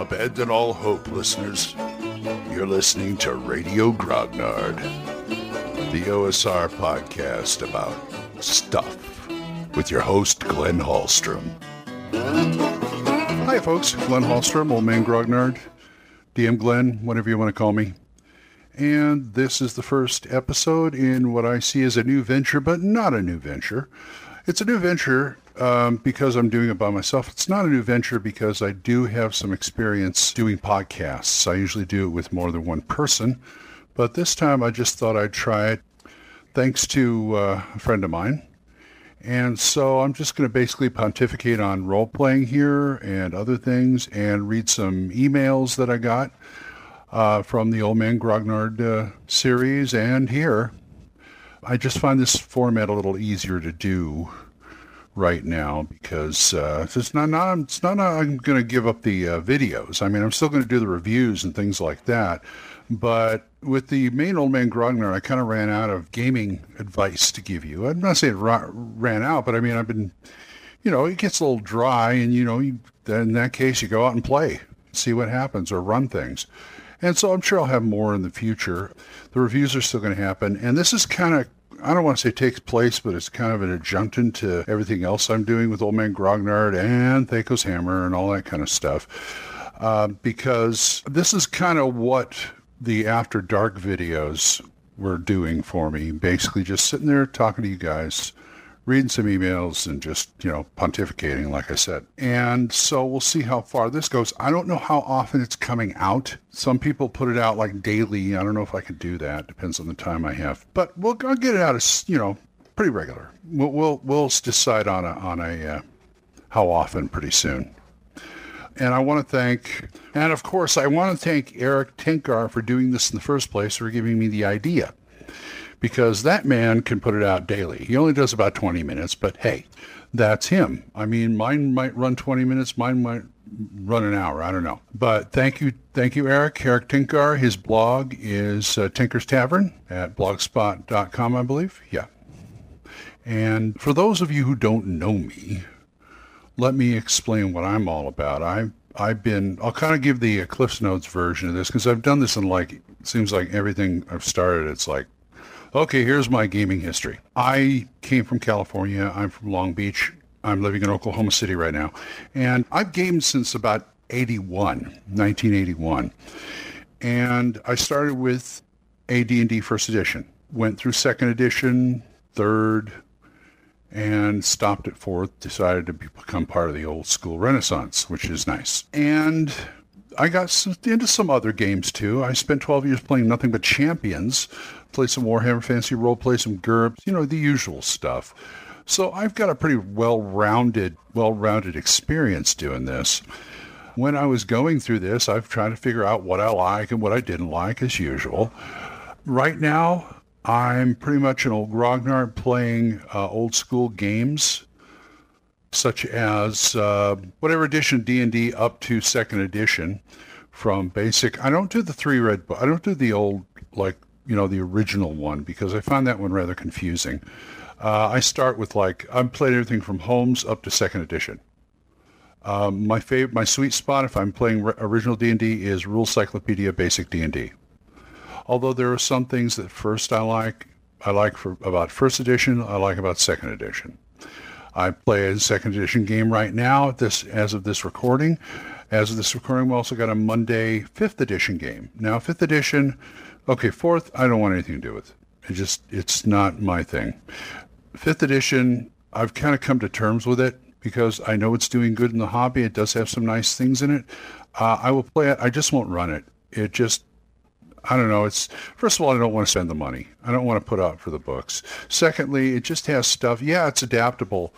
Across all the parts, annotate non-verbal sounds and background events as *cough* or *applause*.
Abandon all hope, listeners. You're listening to Radio Grognard, the OSR podcast about stuff with your host, Glenn Hallstrom. Hi, folks. Glenn Hallstrom, Old Man Grognard, DM Glenn, whatever you want to call me. And this is the first episode in what I see as a new venture, but not a new venture. It's a new venture um, because I'm doing it by myself. It's not a new venture because I do have some experience doing podcasts. I usually do it with more than one person, but this time I just thought I'd try it thanks to uh, a friend of mine. And so I'm just going to basically pontificate on role playing here and other things and read some emails that I got uh, from the Old Man Grognard uh, series and here. I just find this format a little easier to do right now because uh, it's not, not it's not I'm going to give up the uh, videos. I mean, I'm still going to do the reviews and things like that. But with the main old man Grognard, I kind of ran out of gaming advice to give you. I'm not saying ran out, but I mean, I've been, you know, it gets a little dry, and you know, you, in that case, you go out and play, see what happens, or run things. And so I'm sure I'll have more in the future. The reviews are still going to happen, and this is kind of I don't want to say takes place, but it's kind of an adjunctant to everything else I'm doing with Old Man Grognard and Thaco's Hammer and all that kind of stuff. Uh, because this is kind of what the After Dark videos were doing for me. Basically, just sitting there talking to you guys reading some emails and just, you know, pontificating, like I said. And so we'll see how far this goes. I don't know how often it's coming out. Some people put it out like daily. I don't know if I can do that. Depends on the time I have. But we'll I'll get it out as, you know, pretty regular. We'll we'll, we'll decide on a on a uh, how often pretty soon. And I want to thank, and of course, I want to thank Erik Tenkar for doing this in the first place, for giving me the idea because that man can put it out daily. He only does about 20 minutes, but hey, that's him. I mean, mine might run 20 minutes, mine might run an hour. I don't know. But thank you, thank you, Eric. Erik Tenkar. His blog is uh, Tenkar's Tavern at blogspot.com, I believe. Yeah. And for those of you who don't know me, let me explain what I'm all about. I I've been. I'll kind of give the Cliff's Notes version of this because I've done this in like. Seems like everything I've started. It's like Okay, here's my gaming history. I came from California. I'm from Long Beach. I'm living in Oklahoma City right now. And I've gamed since about 81, 1981. And I started with AD&D First Edition. Went through Second Edition, Third, and stopped at Fourth. Decided to become part of the old school Renaissance, which is nice. And I got into some other games too. I spent 12 years playing nothing but Champions, play some Warhammer Fantasy Role, play some GURPS, you know, the usual stuff. So I've got a pretty well-rounded, well-rounded experience doing this. When I was going through this, I've tried to figure out what I like and what I didn't like as usual. Right now, I'm pretty much an old Grognard playing uh, old school games such as uh, whatever edition D&D up to second edition from basic. I don't do the three red book. I don't do the old, like, you know, the original one because I find that one rather confusing. Uh, I start with like, I'm playing everything from Holmes up to second edition. Um, my favorite, my sweet spot, if I'm playing re- original D&D, is Rules Cyclopedia Basic D&D. Although there are some things that first I like, I like for about first edition, I like about second edition. I play a second edition game right now. This as of this recording, as of this recording, we also got a Monday fifth edition game. Now fifth edition, okay, fourth, I don't want anything to do with. It just it's not my thing. Fifth edition, I've kind of come to terms with it because I know it's doing good in the hobby. It does have some nice things in it. Uh, I will play it. I just won't run it. It just I don't know. It's first of all, I don't want to spend the money. I don't want to put out for the books. Secondly, it just has stuff. Yeah, it's adaptable.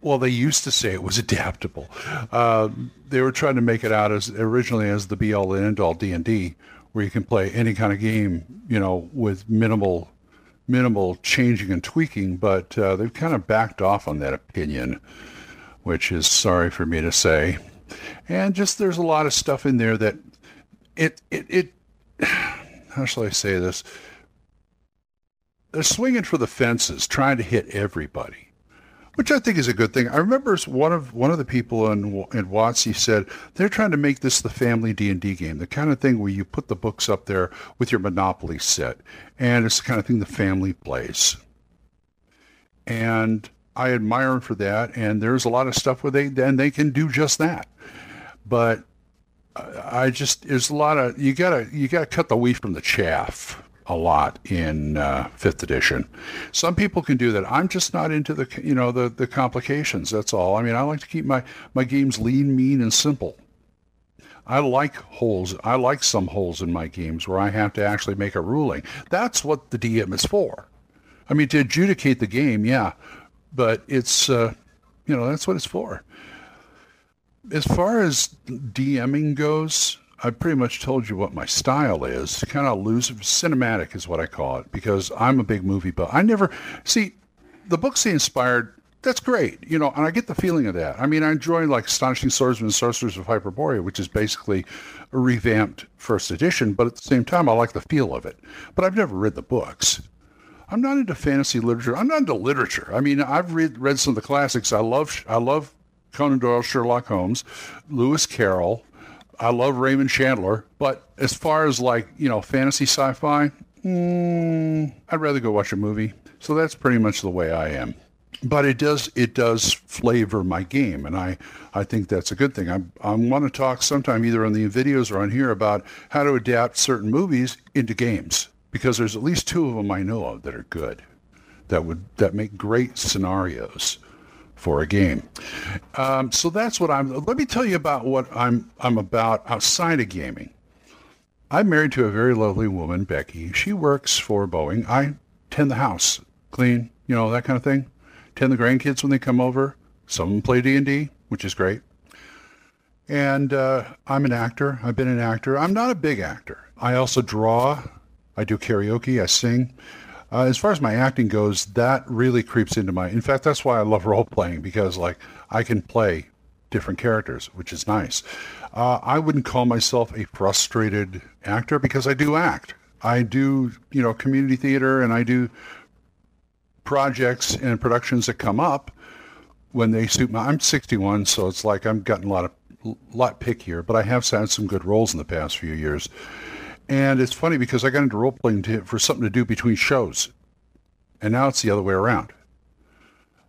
Well, they used to say it was *laughs* adaptable. Uh, they were trying to make it out as originally as the be all and end all D and D, where you can play any kind of game, you know, with minimal minimal changing and tweaking. But uh, they've kind of backed off on that opinion, which is sorry for me to say. And just there's a lot of stuff in there that it it it *sighs* how shall I say this? They're swinging for the fences, trying to hit everybody. Which I think is a good thing. I remember one of one of the people in in WotC said they're trying to make this the family D and D game, the kind of thing where you put the books up there with your Monopoly set, and it's the kind of thing the family plays. And I admire them for that. And there's a lot of stuff where they then they can do just that. But uh, I just there's a lot of you gotta you gotta cut the wheat from the chaff a lot in uh, fifth edition. Some people can do that. I'm just not into the you know the the complications. That's all. I mean, I like to keep my my games lean, mean, and simple. I like holes. I like some holes in my games where I have to actually make a ruling. That's what the DM is for. I mean, to adjudicate the game, yeah, but it's uh, you know that's what it's for. As far as DMing goes, I pretty much told you what my style is. Kind of loose, cinematic is what I call it because I'm a big movie buff. I never see the books they inspired. That's great, you know, and I get the feeling of that. I mean, I enjoy like Astonishing Swordsmen and Sorcerers of Hyperborea, which is basically a revamped first edition, but at the same time, I like the feel of it. But I've never read the books. I'm not into fantasy literature. I'm not into literature. I mean, I've read read some of the classics. I love I love Conan Doyle, Sherlock Holmes, Lewis Carroll, I love Raymond Chandler, but as far as like you know fantasy sci-fi, mm, I'd rather go watch a movie. So that's pretty much the way I am. But it does it does flavor my game, and I I think that's a good thing. I I want to talk sometime either on the videos or on here about how to adapt certain movies into games because there's at least two of them I know of that are good, that would that make great scenarios for a game. Um, so that's what I'm. Let me tell you about what I'm I'm about outside of gaming. I'm married to a very lovely woman, Becky. She works for Boeing. I tend the house, clean, you know that kind of thing. Tend the grandkids when they come over. Some of them play D and D, which is great. And uh, I'm an actor. I've been an actor. I'm not a big actor. I also draw. I do karaoke. I sing. Uh, as far as my acting goes, that really creeps into my. In fact, that's why I love *laughs* role playing because like I can play different characters, which is nice. Uh, I wouldn't call myself a frustrated actor because I do act. I do, you know, community theater and I do projects and productions that come up when they suit my. I'm 61, so it's like I'm gotten a lot of lot pickier, but I have had some good roles in the past few years. And it's funny because I got into role playing for something to do between shows, and now it's the other way around.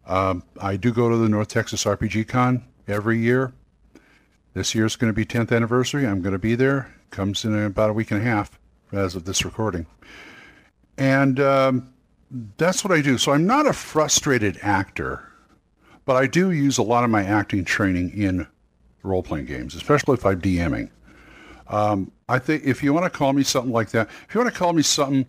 Um, I do go to the North Texas RPG Con every year. This year's going to be 10th anniversary. I'm going to be there. Comes in about a week and a half as of this recording. And um, that's what I do. So I'm not a frustrated actor, but I do use a lot of my acting training in role playing games, especially if I'm DMing. Um, I think if you want to call me something like that, if you want to call me something,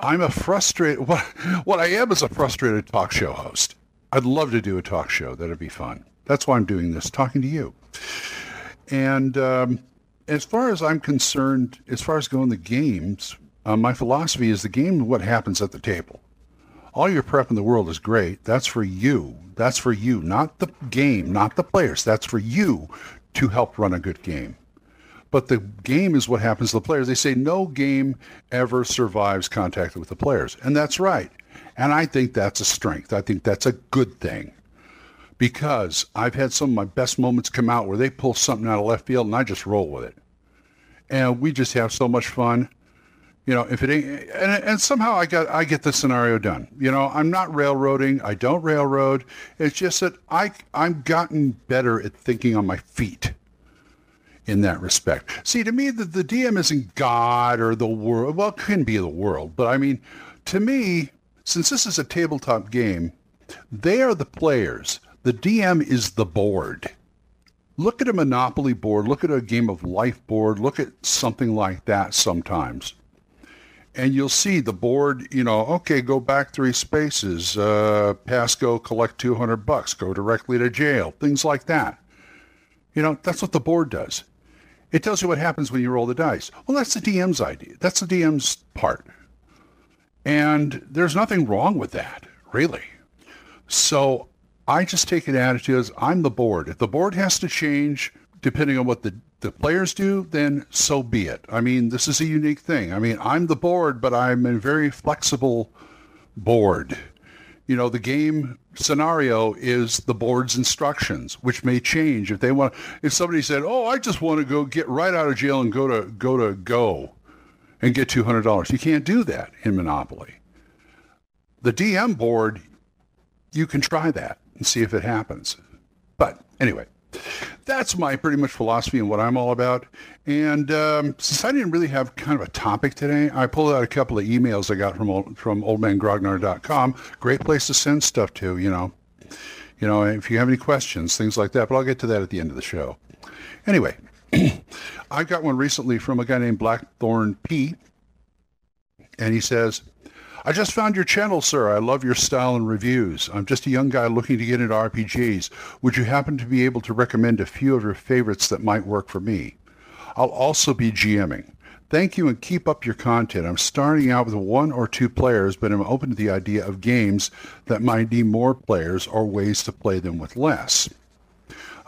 I'm a frustrated. *laughs* What what I am is a frustrated talk show host. I'd love to do a talk show. That'd be fun. That's why I'm doing this, talking to you. And um, as far as I'm concerned, as far as going the games, uh, my philosophy is the game what happens at the table. All your prep in the world is great. That's for you. That's for you, not the game, not the players. That's for you to help run a good game. But the game is what happens to the players. They say no game ever survives contact with the players. And that's right. And I think that's a strength. I think that's a good thing. Because I've had some of my best moments come out where they pull something out of left field and I just roll with it. And we just have so much fun. You know, if it ain't, and, and somehow I got, I get the scenario done. You know, I'm not railroading. I don't railroad. It's just that I, I'm gotten better at thinking on my feet in that respect. See, to me, the, the DM isn't God or the world. Well, it can be the world, but I mean, to me, since this is a tabletop game, they are the players. The DM is the board. Look at a Monopoly board. Look at a Game of Life board. Look at something like that sometimes. And you'll see the board, you know, okay, go back three spaces, uh, pass go, collect 200 bucks, go directly to jail, things like that. You know, that's what the board does. It tells you what happens when you roll the dice. Well, that's the DM's idea. That's the DM's part. And there's nothing wrong with that, really. So I just take an attitude as I'm the board. If the board has to change depending on what the, the players do, then so be it. I mean, this is a unique thing. I mean, I'm the board, but I'm a very flexible board. You know, the game scenario is the board's instructions, which may change if they want. If somebody said, "Oh, I just want to go get right out of jail and go to go to Go and get two hundred dollars," you can't do that in Monopoly. The DM board, you can try that and see if it happens. But anyway, that's my pretty much philosophy and what I'm all about. And um, since I didn't really have kind of a topic today, I pulled out a couple of emails I got from old, from oldmangrognard.com. Great place to send stuff to, you know. You know, if you have any questions, things like that. But I'll get to that at the end of the show. Anyway, *clears throat* I got one recently from a guy named Blackthorn P. And he says, I just found your channel, sir. I love your style and reviews. I'm just a young guy looking to get into RPGs. Would you happen to be able to recommend a few of your favorites that might work for me? I'll also be GMing. Thank you and keep up your content. I'm starting out with one or two players, but I'm open to the idea of games that might need more players or ways to play them with less.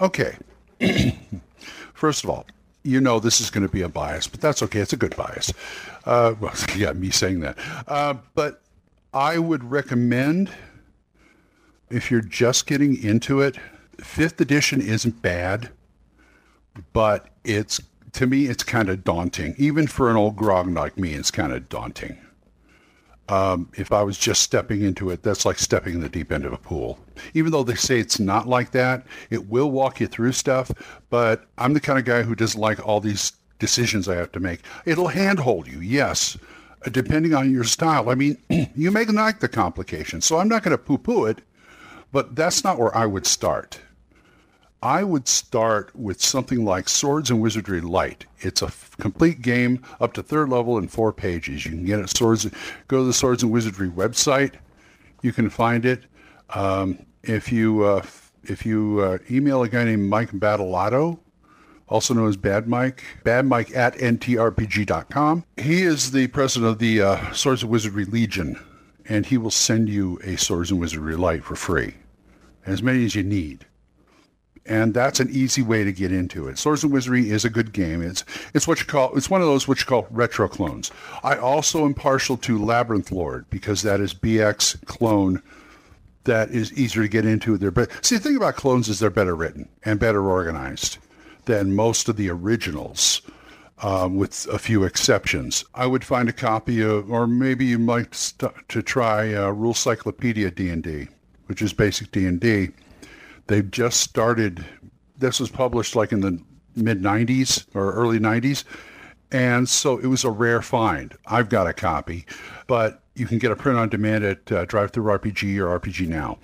Okay. *clears throat* First of all, you know this is going to be a bias, but that's okay. It's a good bias. Uh, well, *laughs* yeah, me saying that. Uh, but I would recommend, if you're just getting into it, fifth edition isn't bad, but it's to me it's kind of daunting. Even for an old grog like me, it's kind of daunting. Um, if I was just stepping into it, that's like stepping in the deep end of a pool. Even though they say it's not like that, it will walk you through stuff. But I'm the kind of guy who doesn't like all these decisions I have to make. It'll handhold you, yes, depending on your style. I mean, *clears throat* you may like the complications, so I'm not going to poo-poo it, but that's not where I would start. I would start with something like Swords and Wizardry Light. It's a f- complete game up to third level in four pages. You can get it Swords. Go to the Swords and Wizardry website. You can find it. Um, if you uh, if you uh, email a guy named Mike Badolato, also known as Bad Mike, Bad Mike at ntrpg.com. He is the president of the uh, Swords and Wizardry Legion, and he will send you a Swords and Wizardry Light for free, as many as you need and that's an easy way to get into it. Swords and Wizardry is a good game. It's it's what you call it's one of those what you call retro clones. I also am partial to Labyrinth Lord because that is BX clone that is easier to get into. There, but see the thing about clones is they're better written and better organized than most of the originals. Um, with a few exceptions, I would find a copy of, or maybe you might st- to try uh, Rules Cyclopedia D and D, which is basic D and D They've just started. This was published like in the mid 90s or early 90s. And so it was a rare find. I've got a copy, but you can get a print on demand at uh, DriveThruRPG or RPG Now.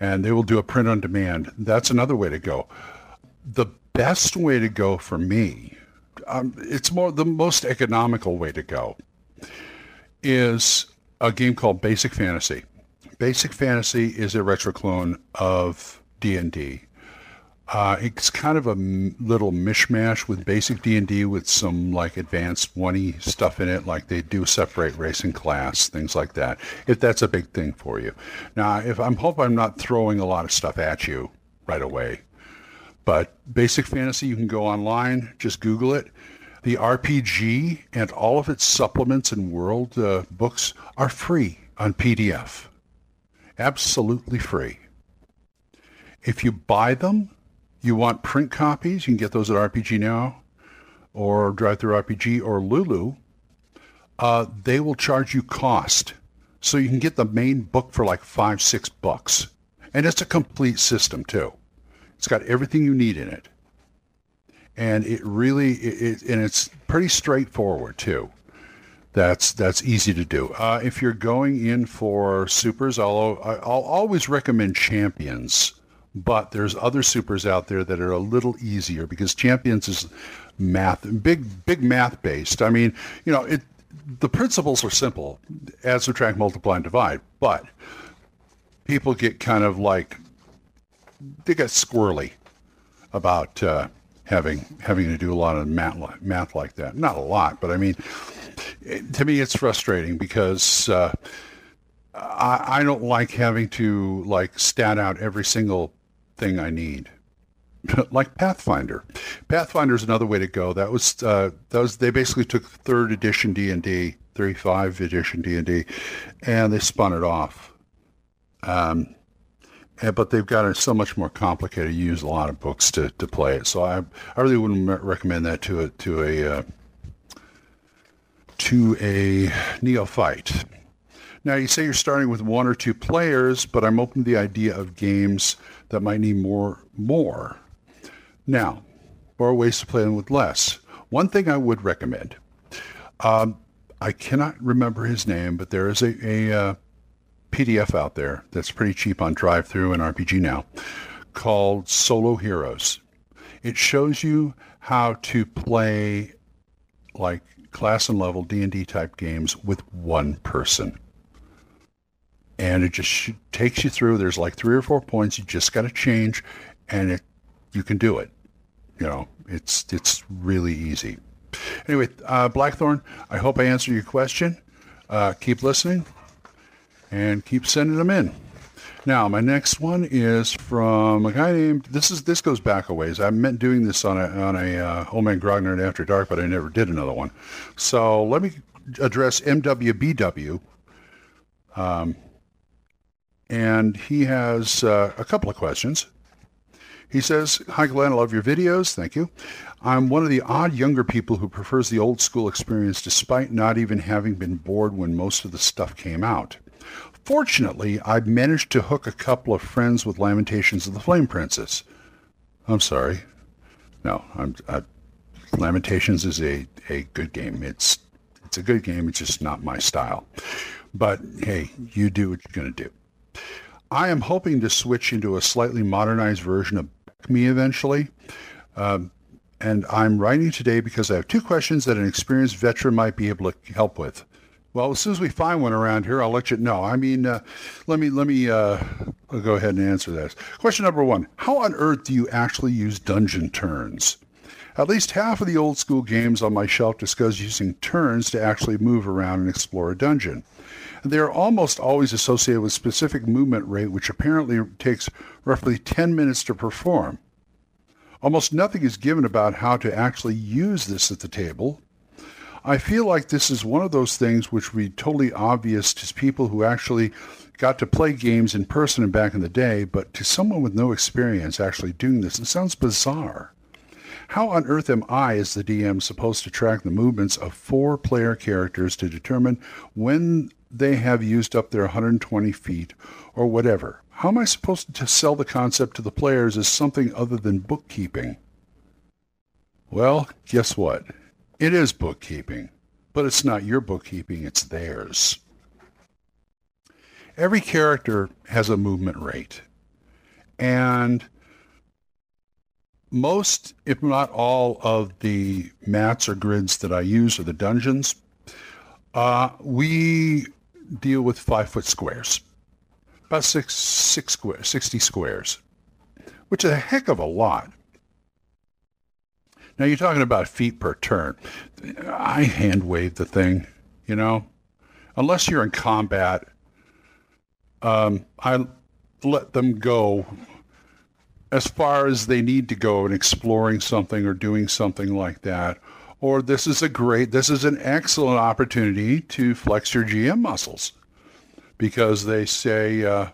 And they will do a print on demand. That's another way to go. The best way to go for me, um, it's more the most economical way to go, is a game called Basic Fantasy. Basic Fantasy is a retro clone of D&D. Uh, it's kind of a m- little mishmash with basic D&D with some like advanced one stuff in it, like they do separate race and class, things like that. If that's a big thing for you. Now, if I'm hope I'm not throwing a lot of stuff at you right away, but basic fantasy, you can go online, just Google it. The RPG and all of its supplements and world uh, books are free on PDF. Absolutely free. If you buy them, you want print copies, you can get those at RPG Now or DriveThruRPG or Lulu. Uh, they will charge you cost. So you can get the main book for like five, six bucks. And it's a complete system too. It's got everything you need in it. And it really, it, it and it's pretty straightforward too. That's that's easy to do. Uh, if you're going in for supers, I'll I'll always recommend champions but there's other supers out there that are a little easier because Champions is math, big big math based. I mean, you know, it the principles are simple: add, subtract, multiply, and divide. But people get kind of like they get squirrely about uh, having having to do a lot of math math like that. Not a lot, but I mean, it, to me, it's frustrating because. Uh, I, I don't like having to like stat out every single thing I need. *laughs* like Pathfinder. Pathfinder is another way to go. That was uh, that was they basically took third edition D and D, 35 edition D and D, and they spun it off. Um, and, but they've got it so much more complicated. You use a lot of books to, to play it. So I I really wouldn't recommend that to a to a uh, to a neophyte. Now you say you're starting with one or two players, but I'm open to the idea of games that might need more more. Now, there are ways to play them with less. One thing I would recommend. Um, I cannot remember his name, but there is a, a uh, PDF out there that's pretty cheap on DriveThru and RPG Now called Solo Heroes. It shows you how to play like class and level D&D type games with one person. And it just takes you through. There's like three or four points you just got to change, and it you can do it. You know, it's it's really easy. Anyway, uh, Blackthorn, I hope I answered your question. Uh, keep listening and keep sending them in. Now, my next one is from a guy named. This is this goes back a ways. I meant doing this on a on a uh, Old Man Grognard After Dark, but I never did another one. So let me address MWBW. Um, and he has uh, a couple of questions. He says, Hi, Glenn. I love your videos. Thank you. I'm one of the odd younger people who prefers the old school experience despite not even having been bored when most of the stuff came out. Fortunately, I've managed to hook a couple of friends with Lamentations of the Flame Princess. I'm sorry. No, I'm, I, Lamentations is a, a good game. It's it's a good game. It's just not my style. But hey, you do what you're going to do. I am hoping to switch into a slightly modernized version of me eventually. Um, and I'm writing today because I have two questions that an experienced veteran might be able to help with. Well, as soon as we find one around here, I'll let you know. I mean, uh, let me let me uh, go ahead and answer this. Question number one: How on earth do you actually use dungeon turns? At least half of the old school games on my shelf discuss using turns to actually move around and explore a dungeon. They are almost always associated with specific movement rate, which apparently takes roughly 10 minutes to perform. Almost nothing is given about how to actually use this at the table, I feel like this is one of those things which would be totally obvious to people who actually got to play games in person and back in the day, but to someone with no experience actually doing this, it sounds bizarre. How on earth am I, as the DM, supposed to track the movements of four player characters to determine when they have used up their 120 feet or whatever? How am I supposed to sell the concept to the players as something other than bookkeeping? Well, guess what? It is bookkeeping, but it's not your bookkeeping, it's theirs. Every character has a movement rate. And most, if not all, of the mats or grids that I use or the dungeons, uh, we deal with five foot squares, about six, six square, 60 squares, which is a heck of a lot. Now you're talking about feet per turn. I hand wave the thing, you know, unless you're in combat. Um, I let them go as far as they need to go in exploring something or doing something like that. Or this is a great, this is an excellent opportunity to flex your GM muscles because they say, uh,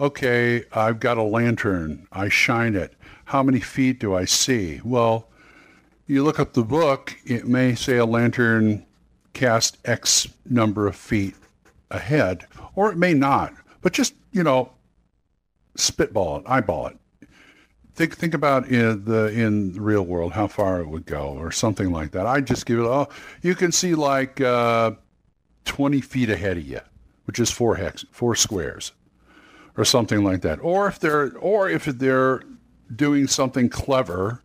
okay, I've got a lantern. I shine it. How many feet do I see? Well, you look up the book, it may say a lantern cast X number of feet ahead, or it may not. But just, you know, spitball it, eyeball it. Think think about in the in the real world how far it would go, or something like that. I just give it. Oh, you can see like uh, twenty feet ahead of you, which is four hex, four squares, or something like that. Or if they're or if they're doing something clever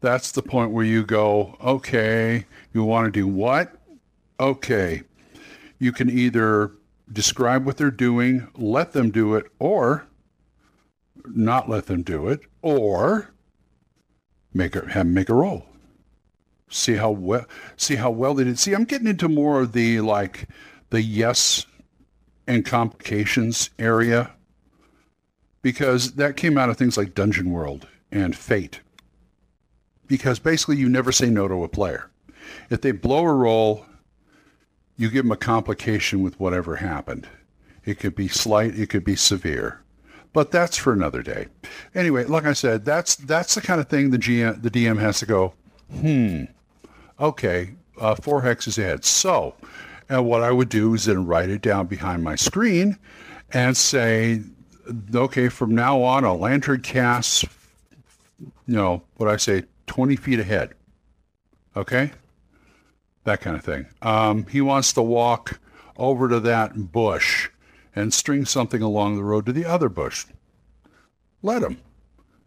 that's the point where you go, okay, you want to do what? Okay. You can either describe what they're doing, let them do it, or not let them do it, or make a have make a roll. See how well see how well they did. See, I'm getting into more of the like the yes and complications area because that came out of things like Dungeon World and Fate because basically you never say no to a player. If they blow a roll, you give them a complication with whatever happened. It could be slight. It could be severe. But that's for another day. Anyway, like I said, that's that's the kind of thing the GM, the DM has to go. Hmm. Okay. Uh, four hexes ahead. So, and what I would do is then write it down behind my screen, and say, okay, from now on, a lantern casts. You know what I say, twenty feet ahead. Okay. That kind of thing. Um, he wants to walk over to that bush and string something along the road to the other bush. Let him.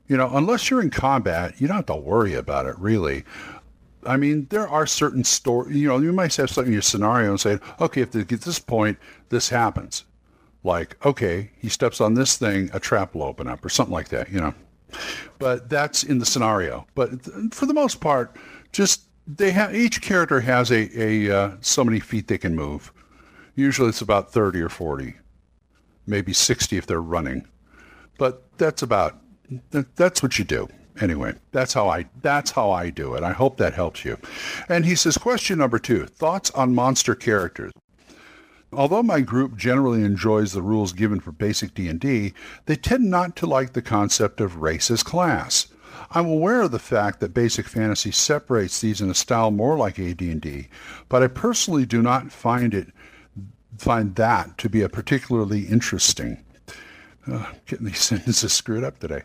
You know, unless you're in combat, you don't have to worry about it, really. I mean, there are certain stories, you know, you might have something in your scenario and say, okay, if they get this point, this happens. Like, okay, he steps on this thing, a trap will open up or something like that, you know. But that's in the scenario. But for the most part, just they have each character has a, a uh, so many feet they can move. Usually it's about 30 or 40 maybe 60 if they're running. But that's about that, that's what you do. Anyway, that's how I that's how I do it. I hope that helps you. And he says question number 2, thoughts on monster characters. Although my group generally enjoys the rules given for basic D&D, they tend not to like the concept of race as class. I'm aware of the fact that basic fantasy separates these in a style more like AD&D, but I personally do not find it find that to be a particularly interesting. Uh, getting these sentences *laughs* screwed up today.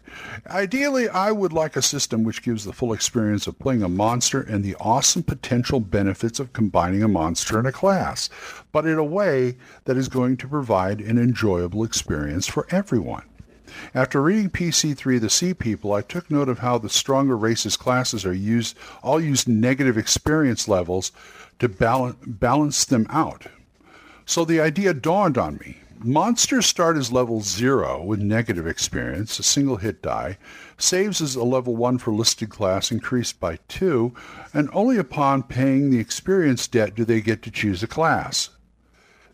Ideally, I would like a system which gives the full experience of playing a monster and the awesome potential benefits of combining a monster and a class, but in a way that is going to provide an enjoyable experience for everyone. After reading PC3 The Sea People, I took note of how the stronger races classes are used all use negative experience levels to balance, balance them out. So the idea dawned on me. Monsters start as level 0 with negative experience, a single hit die. Saves as a level 1 for listed class increased by 2, and only upon paying the experience debt do they get to choose a class.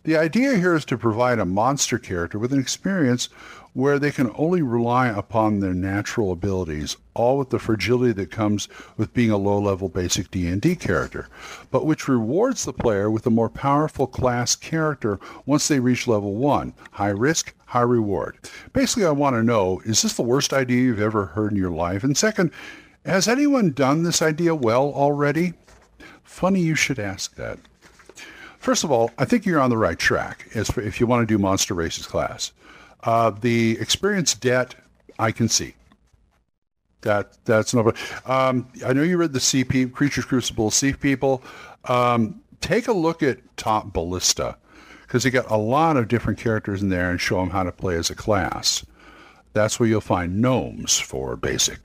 The idea here is to provide a monster character with an experience where they can only rely upon their natural abilities, all with the fragility that comes with being a low-level basic D&D character, but which rewards the player with a more powerful class character once they reach level 1. High risk, high reward. Basically, I want to know, is this the worst idea you've ever heard in your life? And second, has anyone done this idea well already? Funny you should ask that. First of all, I think you're on the right track if you want to do Monster Races class. Uh, the experience debt, I can see. That that's no. Um, I know you read the CP Creatures Crucible Sea People. Um, take a look at Top Ballista because they got a lot of different characters in there and show them how to play as a class. That's where you'll find gnomes for basic.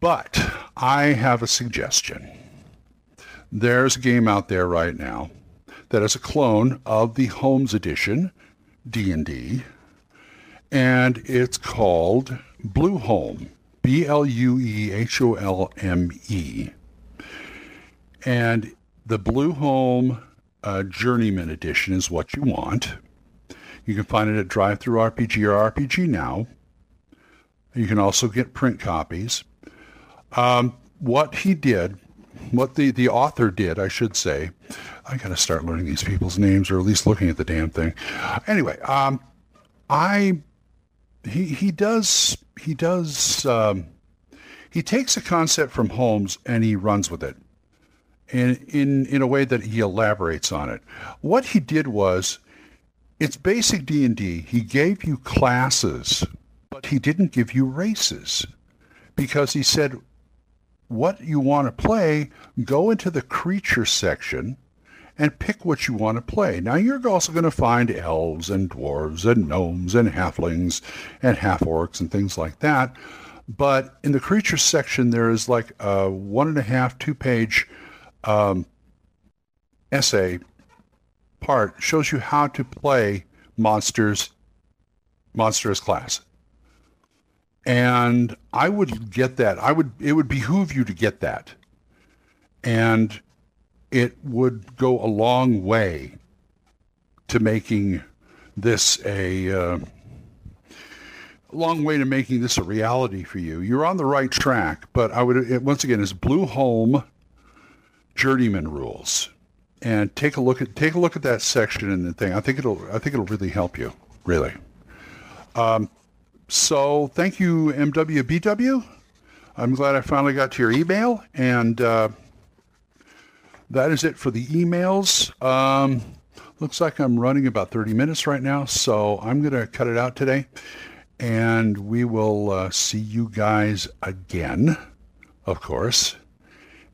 But I have a suggestion. There's a game out there right now that is a clone of the Holmes edition D&D, and it's called Blueholme, B-L-U-E-H-O-L-M-E. And the Blueholme uh, Journeyman Edition is what you want. You can find it at DriveThruRPG or RPG Now. You can also get print copies. Um, what he did, what the, the author did, I should say, I got to start learning these people's names or at least looking at the damn thing. Anyway, um, I he he does he does um, he takes a concept from Holmes and he runs with it in in in a way that he elaborates on it. What he did was it's basic D&D. He gave you classes, but he didn't give you races because he said what you want to play, go into the creature section and pick what you want to play. Now, you're also going to find elves and dwarves and gnomes and halflings and half orcs and things like that. But in the creatures section, there is like a one and a half, two page um, essay part shows you how to play monsters, monstrous class. And I would get that. I would. It would behoove you to get that. And it would go a long way to making this a uh, long way to making this a reality for you. You're on the right track, but I would it, once again is Blueholme Journeyman rules. and take a look at take a look at that section in the thing. I think it'll I think it'll really help you. Really. Um, so thank you, MWBW. I'm glad I finally got to your email, and uh, that is it for the emails. Um, looks like I'm running about 30 minutes right now, so I'm going to cut it out today, and we will uh, see you guys again, of course.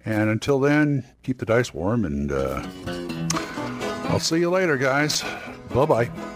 And until then, keep the dice warm, and uh, I'll see you later, guys. Bye-bye.